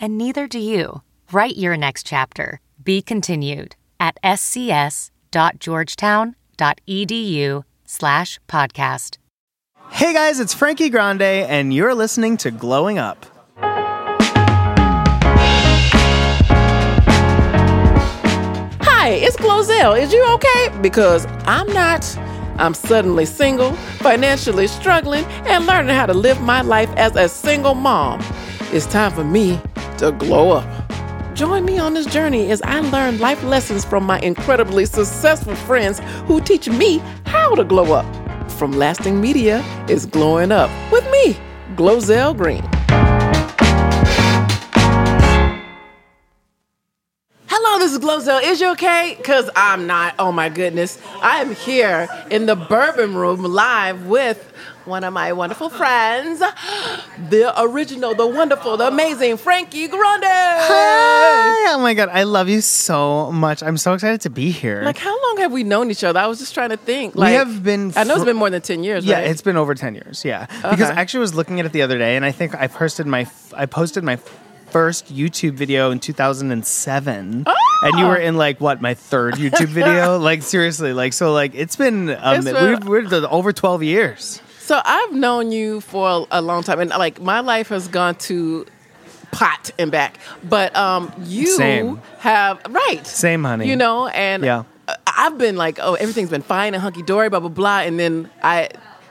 and neither do you. Write your next chapter. Be continued at scs.georgetown.edu slash podcast. Hey guys, it's Frankie Grande, and you're listening to Glowing Up. Hi, it's Glozell. Is you okay? Because I'm not. I'm suddenly single, financially struggling, and learning how to live my life as a single mom. It's time for me to glow up. Join me on this journey as I learn life lessons from my incredibly successful friends who teach me how to glow up. From Lasting Media is Glowing Up with me, Glozell Green. Hello, this is Glozell. Is you okay? Because I'm not. Oh my goodness. I am here in the Bourbon Room live with one of my wonderful friends, the original, the wonderful, the amazing Frankie Grande. Hi! Oh my god, I love you so much. I'm so excited to be here. Like, how long have we known each other? I was just trying to think. Like, we have been. I know it's been more than 10 years, Yeah, right? it's been over ten years. Yeah, because I actually was looking at it the other day, and I think I posted my I posted my first YouTube video in 2007, and you were in like what my third YouTube video. like seriously, like so, like it's been um, It's been- we're, we're over 12 years. So I've known you for a, long time, and like my life has gone to pot and back. But um, you Same. have right, Same, honey. You know, and Yeah. I've been like, oh, everything's been fine and hunky dory, blah blah blah, and then I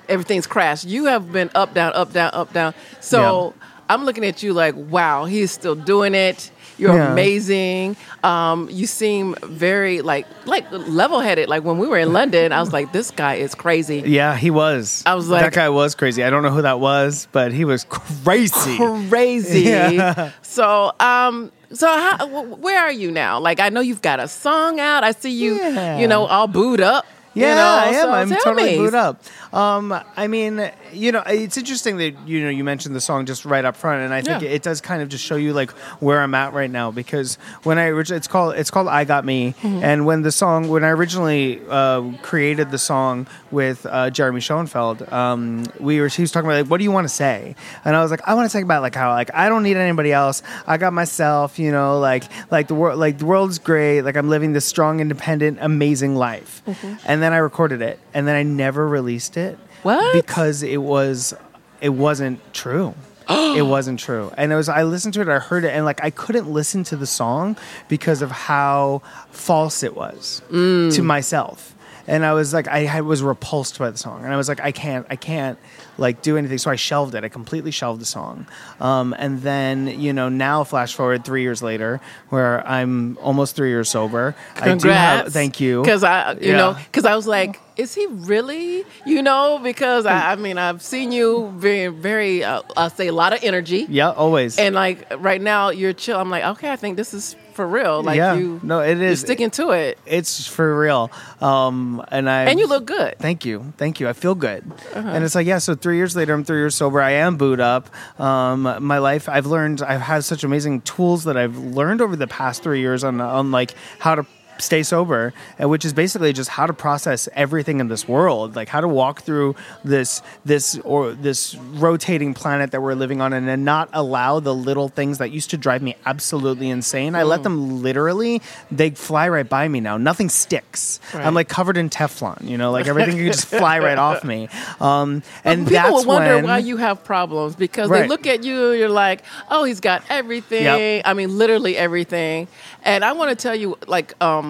everything's crashed. You have been up down, up down, up down. So I'm looking at you like, wow, he's still doing it. You're Yeah. amazing. Um, you seem very like like level headed. Like when we were in London, I was like, this guy is crazy. Yeah, he was. I was like, that guy was crazy. I don't know who that was, but he was crazy. crazy. Yeah. So, um, so how, where are you now? Like, I know you've got a song out. I see you, Yeah. you know, all booed up. Yeah, you know, I am. so I'm totally me. booed up. Um, I mean, you know, it's interesting that you know you mentioned the song just right up front, and I think Yeah. it does kind of just show you like where I'm at right now because when I originally it's called it's called I Got Me, Mm-hmm. and when the song when I originally uh, created the song with uh, Jeremy Schoenfeld, um, we were he was talking about like what do you want to say, and I was like I want to talk about like how like I don't need anybody else, I got myself, you know, like like the world like the world's great, like I'm living this strong, independent, amazing life, Mm-hmm. and then I recorded it, and then I never released it. What? Because it was, it wasn't true. it wasn't true, and it was. I listened to it, I heard it, and like I couldn't listen to the song because of how false it was Mm. to myself. And I was like, I had, was repulsed by the song, and I was like, I can't, I can't, like do anything. So I shelved it. I completely shelved the song. Um, and then you know, now flash forward three years later, where I'm almost three years sober. I do Congrats. have, thank you. Because I, you Yeah. know, because I was like, is he really? You know, because I, I mean, I've seen you very, very, uh, I'll say a lot of energy. Yeah, always. And like right now, you're chill. I'm like, okay, I think this is for real. Like yeah, you, no, it is you're sticking to it, It's for real. Um, and I and you look good. Thank you, thank you. I feel good. Uh-huh. And it's like, yeah. So three years later, I'm three years sober. I am booed up. Um, my life, I've learned. I've had such amazing tools that I've learned over the past three years on on like how to stay sober, which is basically just how to process everything in this world, like how to walk through this this or this rotating planet that we're living on, and then not allow the little things that used to drive me absolutely insane. I let them literally they fly right by me now. Nothing sticks. Right. I'm like covered in Teflon, you know, like everything can just fly right off me. Um, and People will wonder when, why you have problems because they look at you, you're like, oh, he's got everything. Yep. I mean, literally everything. And I want to tell you, like, um,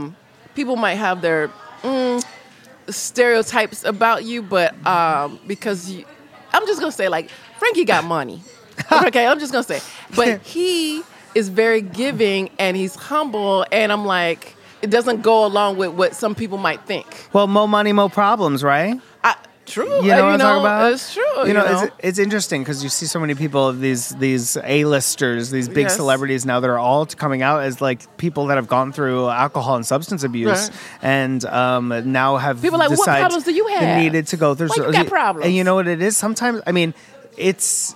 people might have their mm, stereotypes about you, but um, because you, I'm just gonna say, like, Frankie got money. okay, I'm just gonna say, but he is very giving and he's humble, and I'm like, it doesn't go along with what some people might think. Well, mo money, mo problems, right? True. You know what I'm talking about? It's true. You know, It's, it's interesting because you see so many people, these these A-listers, these big Yes. celebrities now that are all coming out as like people that have gone through alcohol and substance abuse, Right. and um, now have People like, "What problems do you have? Needed to go through. Why you got problems? And you know what it is? Sometimes, I mean, it's.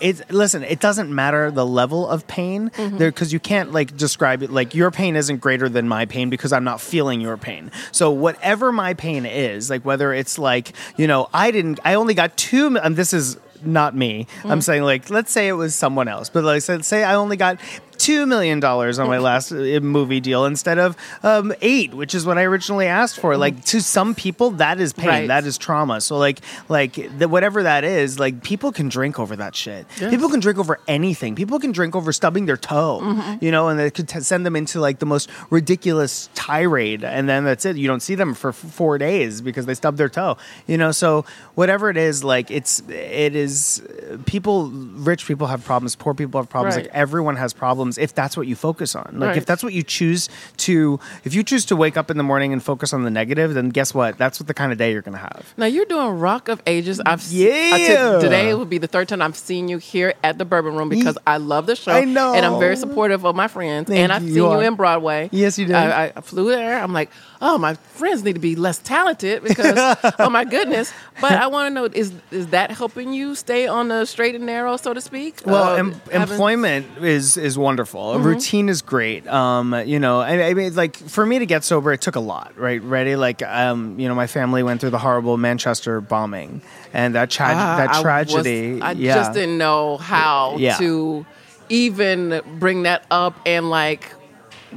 It's listen. It doesn't matter the level of pain Mm-hmm. there because you can't like describe it like your pain isn't greater than my pain because I'm not feeling your pain. So whatever my pain is, like whether it's like you know I didn't, I only got two. And this is not me. Mm-hmm. I'm saying like let's say it was someone else, but like say, say I only got two million dollars on my last uh, movie deal instead of um, eight, which is what I originally asked for. Like to some people, that is pain, Right. that is trauma. So like like the, whatever that is, like people can drink over that shit. People can drink over anything. People can drink over stubbing their toe, you know, and it could t- send them into like the most ridiculous tirade, and then that's it. You don't see them for f- four days because they stubbed their toe, you know. So whatever it is, like it's it is people. Rich people have problems. Poor people have problems. Right. Like everyone has problems if that's what you focus on. Like if that's what you choose to, if you choose to wake up in the morning and focus on the negative, then guess what? That's what the kind of day you're gonna have. Now you're doing Rock of Ages. I've Yeah. I today will be the third time I've seen you here at the Bourbon Room because I love the show. I know. and I'm very supportive of my friends. Thank and I've you. seen You you in Broadway. Yes, you did. I, I flew there. I'm like, oh, my friends need to be less talented because oh my goodness. But I want to know is is that helping you stay on the straight and narrow, so to speak? Well, Uh, em- having- employment is is wonderful. Mm-hmm. Routine is great. Um, you know, I, I mean, like for me to get sober, it took a lot. Right, ready? Like, um, you know, my family went through the horrible Manchester bombing and that tra- Ah, that I was- tragedy. I yeah. just didn't know how Yeah. to even bring that up and like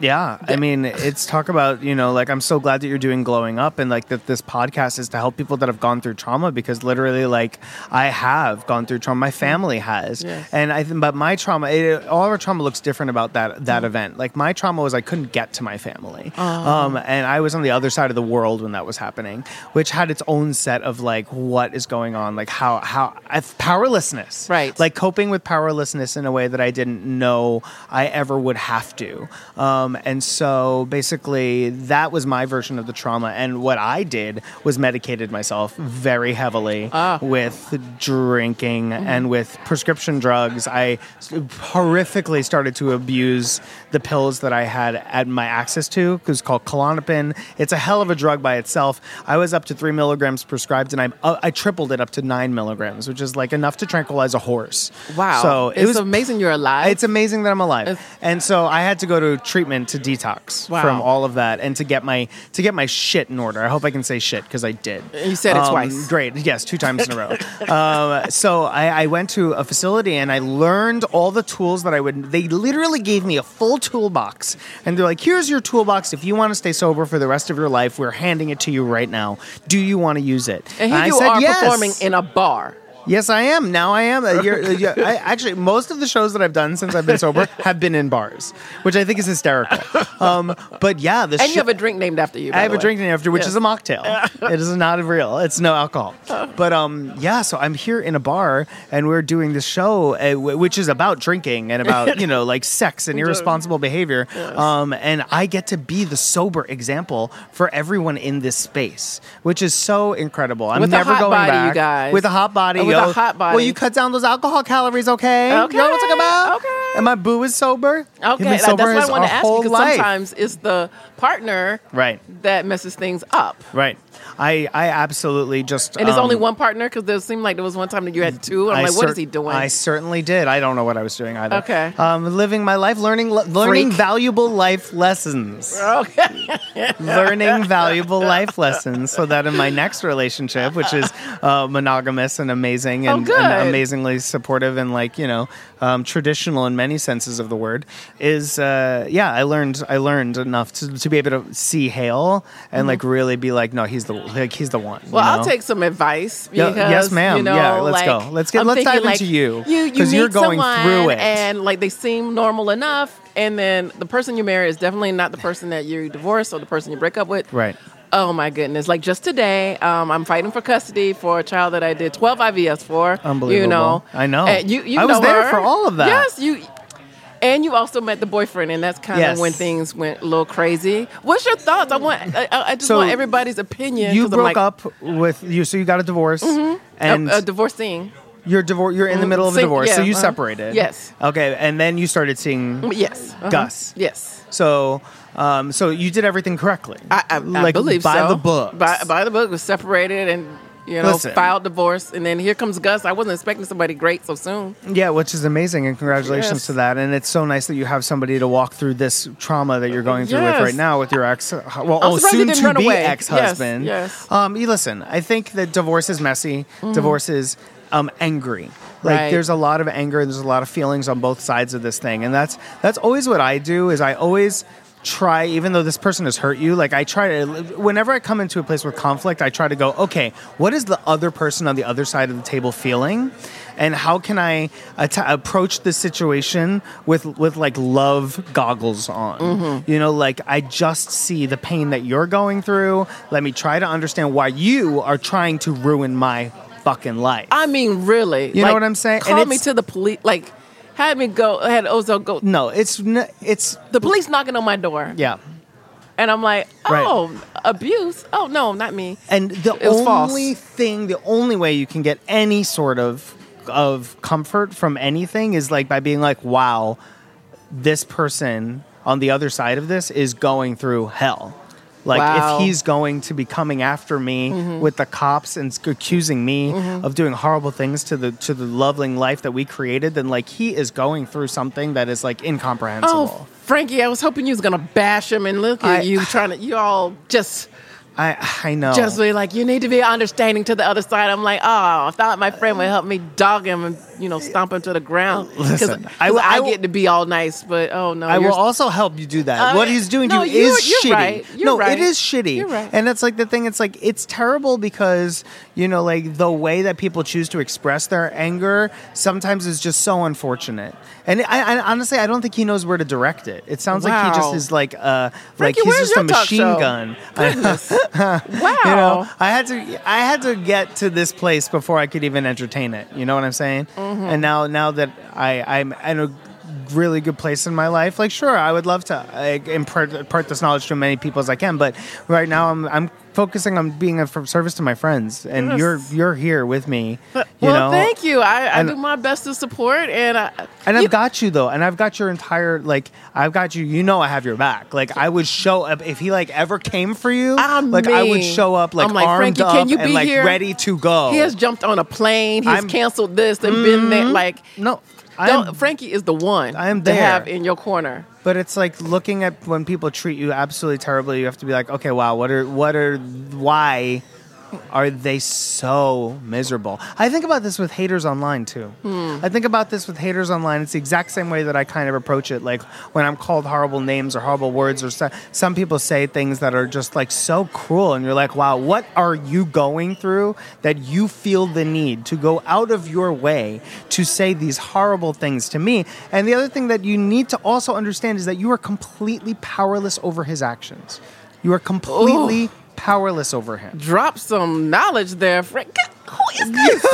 Yeah, I mean, it's talk about you know, like I'm so glad that you're doing glowing up, and like that this podcast is to help people that have gone through trauma because literally, like I have gone through trauma, my family has, Yes. and I think, but my trauma, it, all our trauma looks different about that that event. Like my trauma was I couldn't get to my family, um, and I was on the other side of the world when that was happening, which had its own set of like what is going on, like how how powerlessness, Right. Like coping with powerlessness in a way that I didn't know I ever would have to. Um, and so basically, that was my version of the trauma. And what I did was medicated myself very heavily with drinking and with prescription drugs. I horrifically started to abuse the pills that I had at my access to. It was called Klonopin. It's a hell of a drug by itself. I was up to three milligrams prescribed, and I uh, I tripled it up to nine milligrams, which is like enough to tranquilize a horse. wow. So it it's was amazing you're alive. it's amazing that I'm alive. It's- And so I had to go to treatment to detox Wow. from all of that and to get my to get my shit in order. I hope I can say shit because I did. You said it Um, twice. Great. Yes, two times in a row. um, so I, I went to a facility and I learned all the tools that I would. They literally gave me a full toolbox and they're like, "Here's your toolbox. If you want to stay sober for the rest of your life, we're handing it to you right now. Do you want to use it?" and here I you said, are "Yes." performing in a bar. Yes, I am. Now I am. Uh, You're, uh, you're- I, actually, most of the shows that I've done since I've been sober have been in bars, which I think is hysterical. Um, but yeah, this And you have a drink named after you. by I have the a drink named after, which Yes. is a mocktail. it is not real. It's no alcohol. But um, yeah. So I'm here in a bar, and we're doing this show, uh, w- which is about drinking and about you know like sex and irresponsible behavior. Um, and I get to be the sober example for everyone in this space, which is so incredible. I'm With a never hot going body, you back guys. with a hot body. Uh, a hot body. Well, you cut down those alcohol calories, okay? Okay, You know what I'm talking about? okay. And my boo is sober. Okay, been that- sober that's what I want to ask you whole because life. sometimes it's the partner Right. that messes things up. Right. I, I absolutely just. And it's um, only one partner because there seemed like there was one time that you had two. I'm I like, what cer- is he doing? I certainly did. I don't know what I was doing either. Okay. Um, living my life, learning le- learning Freak. valuable life lessons. okay. learning valuable life lessons so that in my next relationship, which is uh, monogamous and amazing Oh, and, good. and amazingly supportive and like you know um, traditional in many senses of the word, is uh, yeah, I learned I learned enough to, to be able to see Hale and like really be like, no, he's the like he's the one. you Mm-hmm. Well, I'll take some advice. Yeah, yes, ma'am. You know, Yeah, let's like, go. Let's get- I'm let's dive into like, you, You, you 'cause you're meet going through it. and like they seem normal enough, and then the person you marry is definitely not the person that you divorce or the person you break up with. Right. Oh my goodness! Like just today, um, I'm fighting for custody for a child that I did 12 IVFs for. Unbelievable! You know, I know. And you, you I was know there her. for all of that. Yes, you. And you also met the boyfriend, and that's kind of Yes. when things went a little crazy. What's your thoughts? I want, I, I just So, want everybody's opinion. You broke like, up with you, so you got a divorce, and a, a divorcing. you're divor- You're in the Mm, middle of a divorce, so you uh-huh. separated. Yes. Okay, and then you started seeing Yes. uh-huh. Gus. Yes. So, um, so you did everything correctly. I, I, I like believe by so. the book. By, by the book was separated and you know Listen. filed divorce, and then here comes Gus. I wasn't expecting somebody great so soon. yeah, which is amazing, and congratulations Yes. to that. And it's so nice that you have somebody to walk through this trauma that you're going through with right now with your ex. Well, I'm oh, soon to be ex husband. Yes, yes. Um, you listen. I think that divorce is messy. Divorce is um, angry. Like Right. there's a lot of anger. And there's a lot of feelings on both sides of this thing, and that's that's always what I do. Is I always try even though this person has hurt you like i try to whenever i come into a place with conflict i try to go okay what is the other person on the other side of the table feeling and how can i at- approach this situation with with like love goggles on mm-hmm. you know like i just see the pain that you're going through let me try to understand why you are trying to ruin my fucking life I mean, really. You know what I'm saying? Called me to the police. Like, had me go. Had Ozo go. no it's n- it's The police knocking on my door, yeah and I'm like, Right. oh, abuse. Oh no, not me. And the It was false. only thing, the only way you can get any sort of of comfort from anything is like by being like, wow, this person on the other side of this is going through hell. Like Wow. Mm-hmm. if he's going to be coming after me with the cops and accusing me of doing horrible things to the to the lovely life that we created, then like he is going through something that is like incomprehensible. Oh, Frankie, I was hoping you was gonna bash him, and look at I- you trying to. You all just. I I know. Just be like, you need to be understanding to the other side. I'm like, oh, I thought my friend would help me dog him and, you know, stomp him to the ground. Listen, I I, will- I, I get to be all nice, but oh no. I will also help you do that. Uh, what he's doing no, to you is you're shitty. right. No, right. it is shitty. You're right. And that's like the thing. It's like it's terrible because you know, like the way that people choose to express their anger sometimes is just so unfortunate. And I, I honestly, I don't think he knows where to direct it. It sounds like he just is like uh, Frankie, like he's just a machine gun. Wow. You know, I had to I had to get to this place before I could even entertain it. You know what I'm saying? Mm-hmm. And now now that I I'm in a really good place in my life, like sure, I would love to uh, impart, impart this knowledge to as many people as I can. But right now, I'm I'm focusing on being of service to my friends, and Yes. you're you're here with me. You well, know, thank you. I, I And- do my best to support, and I, And I've you- got you though, and I've got your entire like I've got you. You know I have your back. Like I would show up if he like ever came for you. I like I would show up like, I'm like, armed Frankie, up can you and like here? ready to go. he has jumped on a plane. He's I'm- Mm-hmm. canceled this and been there. Like, no, don't, I'm, Frankie is the one I am to there. have in your corner. but it's like looking at when people treat you absolutely terribly. You have to be like, okay, wow, what are what are why are they so miserable? I think about this with haters online too. Hmm. I think about this with haters online. It's the exact same way that I kind of approach it. Like when I'm called horrible names or horrible words, or so, some people say things that are just like so cruel, and you're like, wow, what are you going through that you feel the need to go out of your way to say these horrible things to me? And the other thing that you need to also understand is that you are completely powerless over his actions. You are completely powerless over him. Drop some knowledge there, Frank. Who is this?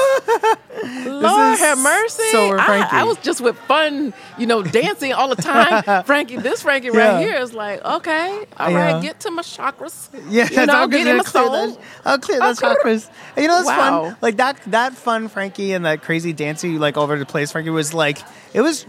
Lord is have mercy. so I, I was just with fun, you know, dancing all the time. Frankie, this Frankie Yeah. right here is like, okay, all right, Yeah. get to my chakras. Yeah, you know, I'll get in my clear soul. that. I'll clear those chakras. You know, it's Wow. fun. Like that, that fun Frankie and that crazy dancing, like over the place Frankie was like. It was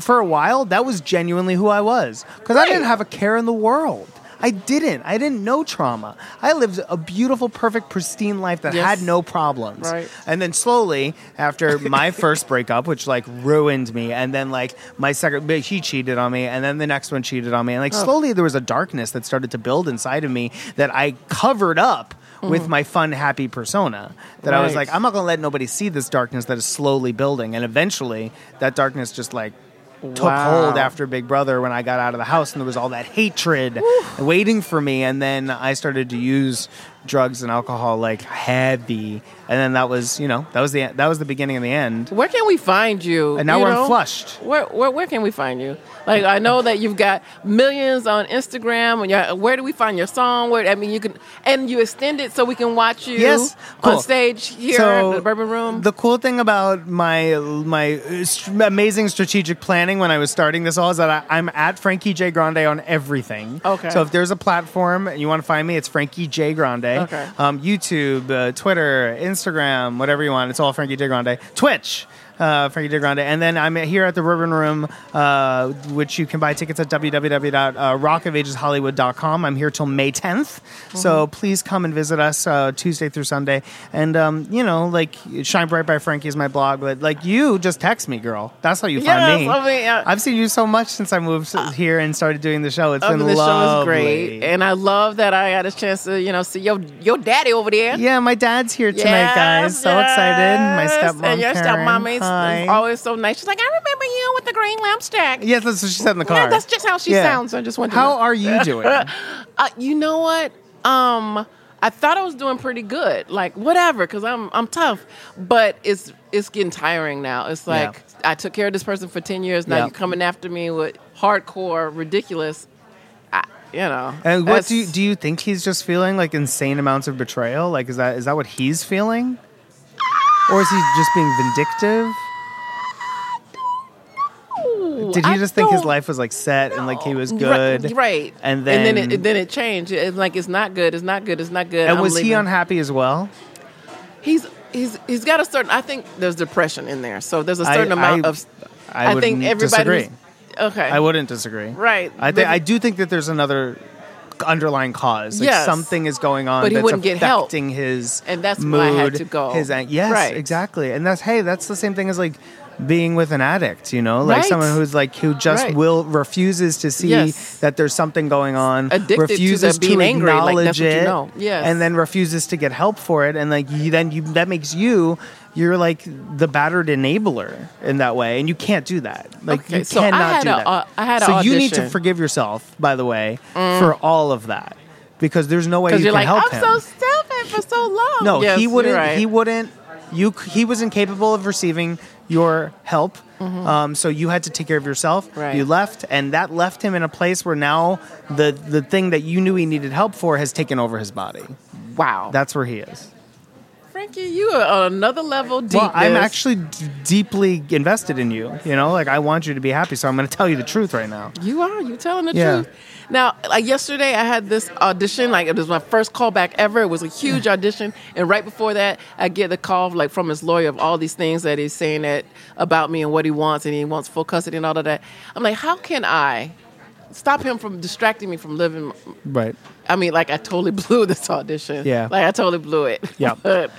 for a while. That was genuinely who I was because I didn't have a care in the world. I didn't. I didn't know trauma. I lived a beautiful, perfect, pristine life that Yes. had no problems. Right. And then slowly, after my first breakup, which like ruined me, and then like my second, but he cheated on me, and then the next one cheated on me, and like oh. slowly there was a darkness that started to build inside of me that I covered up. Mm-hmm. With my fun, happy persona, that I was like, I'm not gonna let nobody see this darkness that is slowly building, and eventually that darkness just like took Wow. hold after Big Brother when I got out of the house, and there was all that hatred waiting for me. And then I started to use drugs and alcohol like heavy, and then that was you know that was the that was the beginning of the end. Where can we find you? And now you we're know? flushed. Where, where where can we find you? Like I know that you've got millions on Instagram. And where do we find your song? Where I mean, you can and you extend it so we can watch you Yes, cool. on stage here So, at the Bourbon Room. The cool thing about my my amazing strategic planning when I was starting this all is that I, I'm at Frankie J Grande on everything. Okay. So if there's a platform and you want to find me, it's Frankie J Grande. Okay. Um, YouTube, uh, Twitter, Instagram, whatever you want. It's all Frankie J Grande. Twitch. Uh, Frankie J. Grande. And then I'm here at the Bourbon Room, uh, which you can buy tickets at www.rockofageshollywood.com. I'm here till May 10th. So Mm-hmm. please come and visit us uh, Tuesday through Sunday. And, um, you know, like, Shine Bright by Frankie is my blog, but, like, you just text me, girl. That's how you find Yes, me. I mean, uh, I've seen you so much since I moved here and started doing the show. It's I been the show lovely. is great, and I love that I got a chance to, you know, see your your daddy over there. yeah, my dad's here tonight, guys. So excited. My stepmom, and your Karen. stepmom is Always so nice. She's like, I remember you with the green lampstick. Yes, that's what she said in the car. Yeah, that's just how she Yeah. sounds. I just want to How know. are you doing? Uh, you know what? Um, I thought I was doing pretty good. Like whatever, because I'm I'm tough. But it's it's getting tiring now. It's like Yeah. I took care of this person for ten years. Now Yeah. you're coming after me with hardcore, ridiculous. I, you know. And what do you, do you think he's just feeling like insane amounts of betrayal? Like is that is that what he's feeling? Or is he just being vindictive? Did he I just think his life was like set and like he was good? right? And then and then it, then it changed. It's like it's not good. It's not good. It's not good. And I'm was he unhappy as well? He's he's he's got a certain. I think there's depression in there. So there's a certain amount I- of. I, think everybody. disagree. Okay. I wouldn't disagree. Right. I think I do think that there's another underlying cause. Like Yes. something is going on But he wouldn't get help. his And that's mood, why I had to go. His yes, Right. exactly. And that's hey, that's the same thing as like being with an addict, you know, like Right. someone who's like who just Right. will refuses to see Yes. that there's something going on, Addicted to the refuses being angry, like, acknowledge you it, know. Yes. and then refuses to get help for it, and like you, then you that makes you. You're like the battered enabler in that way, and you can't do that. Like Okay, you so I cannot had do a- that. uh, I had so you need to. Mm. forgive yourself, by the way, for all of that, because there's no way you can like, help I'm him. so stupid for so long. no, Yes, he wouldn't. right. He wouldn't. You. He was incapable of receiving your help. Um, so you had to take care of yourself. Mm-hmm. Right. You left, and that left him in a place where now the the thing that you knew he needed help for has taken over his body. wow. That's where he is. Frankie, you are on another level deep. Well, I'm actually d- deeply invested in you. You know, like I want you to be happy. So I'm going to tell you the truth right now. You are. You're telling the Yeah. truth. Now, like yesterday, I had this audition. Like it was my first callback ever. It was a huge audition, and right before that, I get the call like from his lawyer of all these things that he's saying that about me and what he wants, and he wants full custody and all of that. I'm like, how can I stop him from distracting me from living? Right. I mean, like I totally blew this audition. Yeah. like I totally blew it. Yeah. But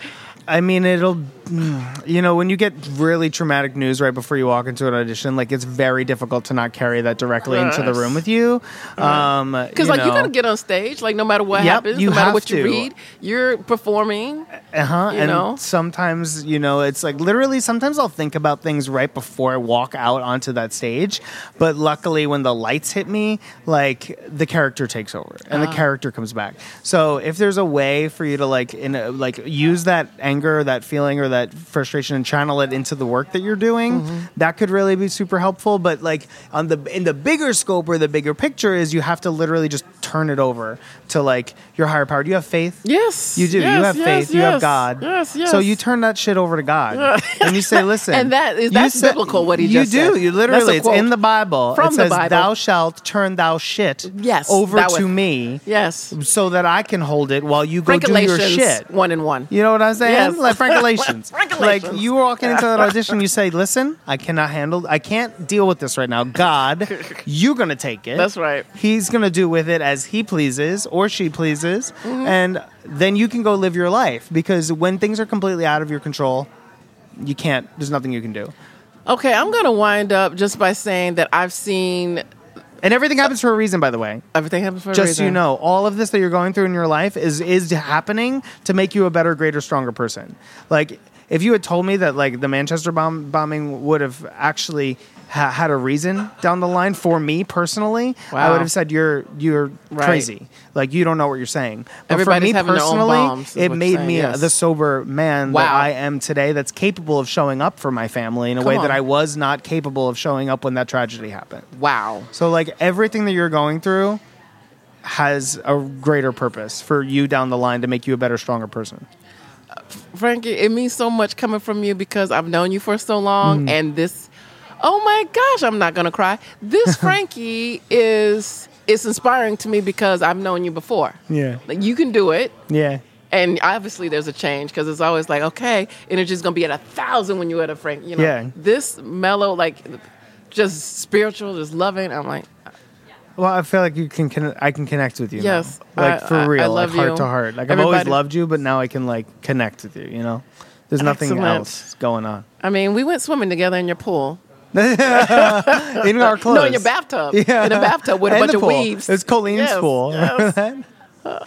I mean, it'll, you know, when you get really traumatic news right before you walk into an audition, like it's very difficult to not carry that directly into the room with you. Um, Because like you know, gotta get on stage, like no matter what Yep, happens, you no matter what you read, you're performing. Uh-huh. you and know? sometimes, you know, it's like literally sometimes I'll think about things right before I walk out onto that stage. But luckily when the lights hit me, like the character takes over and Ah. the character comes back. So if there's a way for you to like in a, like use that anger or that feeling or that frustration and channel it into the work that you're doing, Mm-hmm. that could really be super helpful. But like on the in the bigger scope or the bigger picture is you have to literally just turn it over to like your higher power. Do you have faith? Yes, You do. yes, you have yes, faith. You have God. Yes, yes. So you turn that shit over to God, and you say, "Listen." And that is- that's said- biblical, what he you just do. said. You That's a literally, it's in the Bible. from it the says, Bible. "Thou shalt turn thou shit Yes, over to me, yes. so that I can hold it while you go do your shit." one and one. You know what I'm saying? Yes. Like frankalations. Frankalations. like you walking into that audition, you say, "Listen, I cannot handle. I can't deal with this right now. God, you're gonna take it. That's right. He's gonna do with it as he pleases or she pleases, Mm-hmm. and then you can go live your life. Because when things are completely out of your control, you can't. There's nothing you can do. Okay, I'm gonna wind up just by saying that I've seen And everything happens for a reason, by the way. everything happens for a Just reason. so you know, all of this that you're going through in your life is is happening to make you a better, greater, stronger person. Like if you had told me that like the Manchester bomb bombing would have actually ha- had a reason down the line for me personally, I would have said you're you're Right. crazy. Like you don't know what you're saying. But Everybody's for me having their own personally, bombs, it made me yes. the sober man that I am today. That's capable of showing up for my family in a Come way on. that I was not capable of showing up when that tragedy happened. Wow. So like everything that you're going through has a greater purpose for you down the line to make you a better, stronger person. Frankie, it means so much coming from you because I've known you for so long, Mm. and this. Oh my gosh, I'm not gonna cry. This Frankie is is inspiring to me because I've known you before. Yeah. Like you can do it, Yeah. and obviously there's a change because it's always like okay, energy's gonna be at a thousand when you're at a Frank. You know, Yeah. this mellow, like just spiritual, just loving. I'm like, Well, I feel like you can. Con- I can connect with you. now. Yes, like I- for I- I real, love like heart you. to heart. Like I've always loved you, but now I can like connect with you. You know, there's nothing Excellent. else going on I mean, we went swimming together in your pool. in our clothes. No, in your bathtub. Yeah. In a bathtub with a bunch of weaves. It's Colleen's Yes, pool. yes. All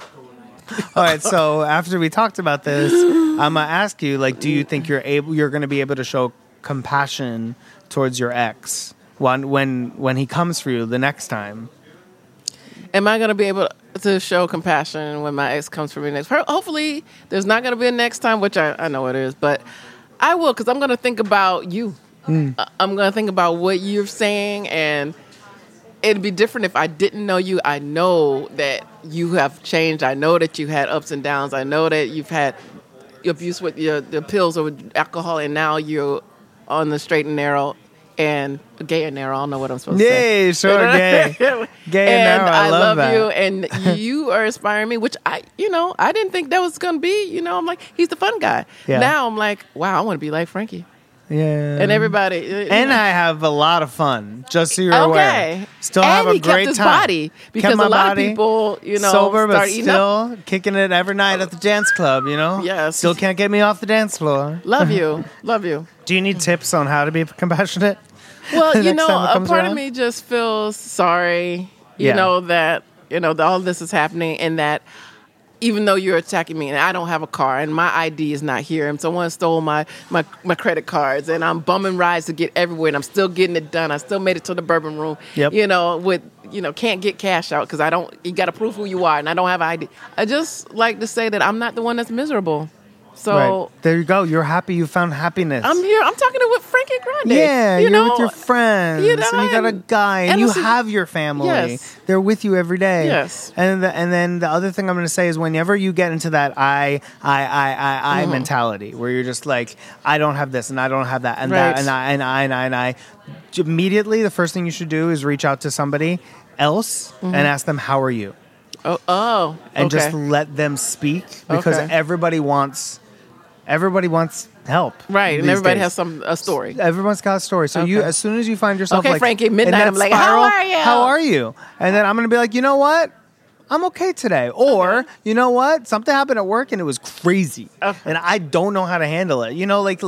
right. So after we talked about this, I'm gonna ask you, like, do you think you're able? You're gonna be able to show compassion towards your ex when when when he comes for you the next time? Am I going to be able to show compassion when my ex comes for me next? Hopefully, there's not going to be a next time, which I, I know it is, but I will because I'm going to think about you. Hmm. I- I'm going to think about what you're saying, and it'd be different if I didn't know you. I know that you have changed. I know that you had ups and downs. I know that you've had abuse with your the pills or alcohol, and now you're on the straight and narrow. And gay and narrow, I don't know what I'm supposed to say. Yeah, sure, gay. Gay and narrow, I love that. you, and you are inspiring me. Which I, you know, I didn't think that was gonna be. You know, I'm like, he's the fun guy. Yeah. Now I'm like, wow, I want to be like Frankie. Yeah. And everybody, uh, you And know. I have a lot of fun, just so you're okay, aware. Still and have a he great kept his time. body because Kept a lot of people, you know, sober, but start eating up. still kicking it every night at the dance club. You know, Yes. Still can't get me off the dance floor. Love you, love you. Do you need tips on how to be compassionate? Well, you know, a part around? of me just feels sorry, you Yeah. know, that, you know, all this is happening and that even though you're attacking me and I don't have a car and my ID is not here and someone stole my, my, my credit cards and I'm bumming rides to get everywhere and I'm still getting it done. I still made it to the bourbon room, Yep. you know, with, you know, can't get cash out because I don't, you got to prove who you are and I don't have ID. I just like to say that I'm not the one that's miserable. So right there, you go. You're happy. You found happiness. I'm here. I'm talking to with Frankie Grande. Yeah, you you're know, with your friends, you know, and you got a guy, and, and you have your family. Yes. They're with you every day. Yes. and the, and then the other thing I'm going to say is whenever you get into that I I I I I Mm-hmm. mentality, where you're just like I don't have this and I don't have that and Right. that and I and I and I and I, immediately the first thing you should do is reach out to somebody else and ask them how are you, Oh, oh, and Mm-hmm. okay. just let them speak because Okay. everybody wants everybody wants help. right, and everybody days. has some a story. Everyone's got a story. So you, as soon as you find yourself Okay, like Frankie, midnight, I'm like, "How are you?" How are you? And then I'm gonna be like, you know what? I'm okay today. Or you know what? Something happened at work and it was crazy, Okay. and I don't know how to handle it. You know, like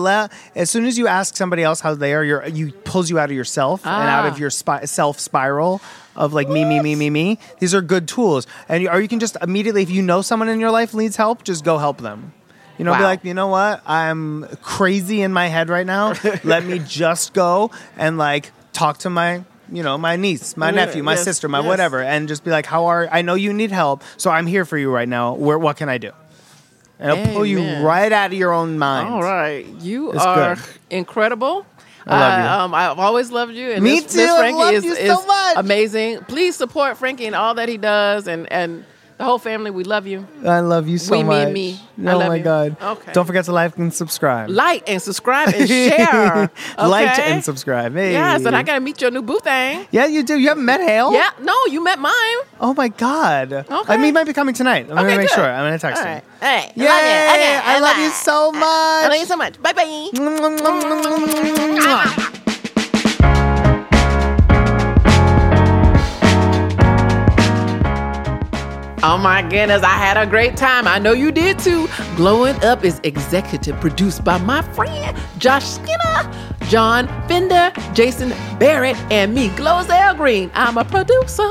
as soon as you ask somebody else how they are, you're, you pulls you out of yourself and out Ah. of your spi- self spiral of like me, me, me, me, me. These are good tools, and you, or you can just immediately, if you know someone in your life needs help, just go help them. You know, be like, you know what? I'm crazy in my head right now. Let me just go and like talk to my, you know, my niece, my Yeah, nephew, my yes, sister, my yes. whatever, and just be like, how are? I know you need help, so I'm here for you right now. Where? What can I do? And it'll pull you right out of your own mind. All right, you It's are good. incredible. I love you. Um, I've always loved you. And Me too, This I Frankie love is, you so is much. amazing. Please support Frankie and all that he does, and and the whole family. We love you. I love you so much. We, me, much. and me. I Oh my you. god. Okay. Don't forget to like and subscribe. Like and subscribe and share. Like and subscribe. Hey. Yes, and I gotta meet your new boo thing. Yeah, you do. You haven't met Hale? Yeah, no, you met mine. Oh my god. Okay. I mean, he might be coming tonight. I'm gonna make good. sure. I'm gonna text All him. right. All right. Yay! I love you. Okay, I love you so much. I love you so much. Bye bye. Oh my goodness, I had a great time. I know you did too. Glowing Up is executive produced by my friend Josh Skinner, John Fender, Jason Barrett, and me, Glozell Green. I'm a producer.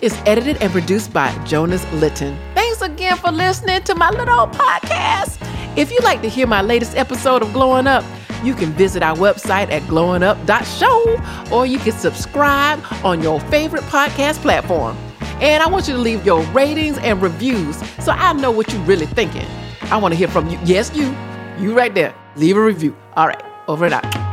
It's edited and produced by Jonas Litton. Thanks again for listening to my little podcast. If you'd like to hear my latest episode of Glowing Up, you can visit our website at glowingup.show or you can subscribe on your favorite podcast platform. And I want you to leave your ratings and reviews so I know what you're really thinking. I want to hear from you. Yes, you. You right there. Leave a review. All right. Over and out.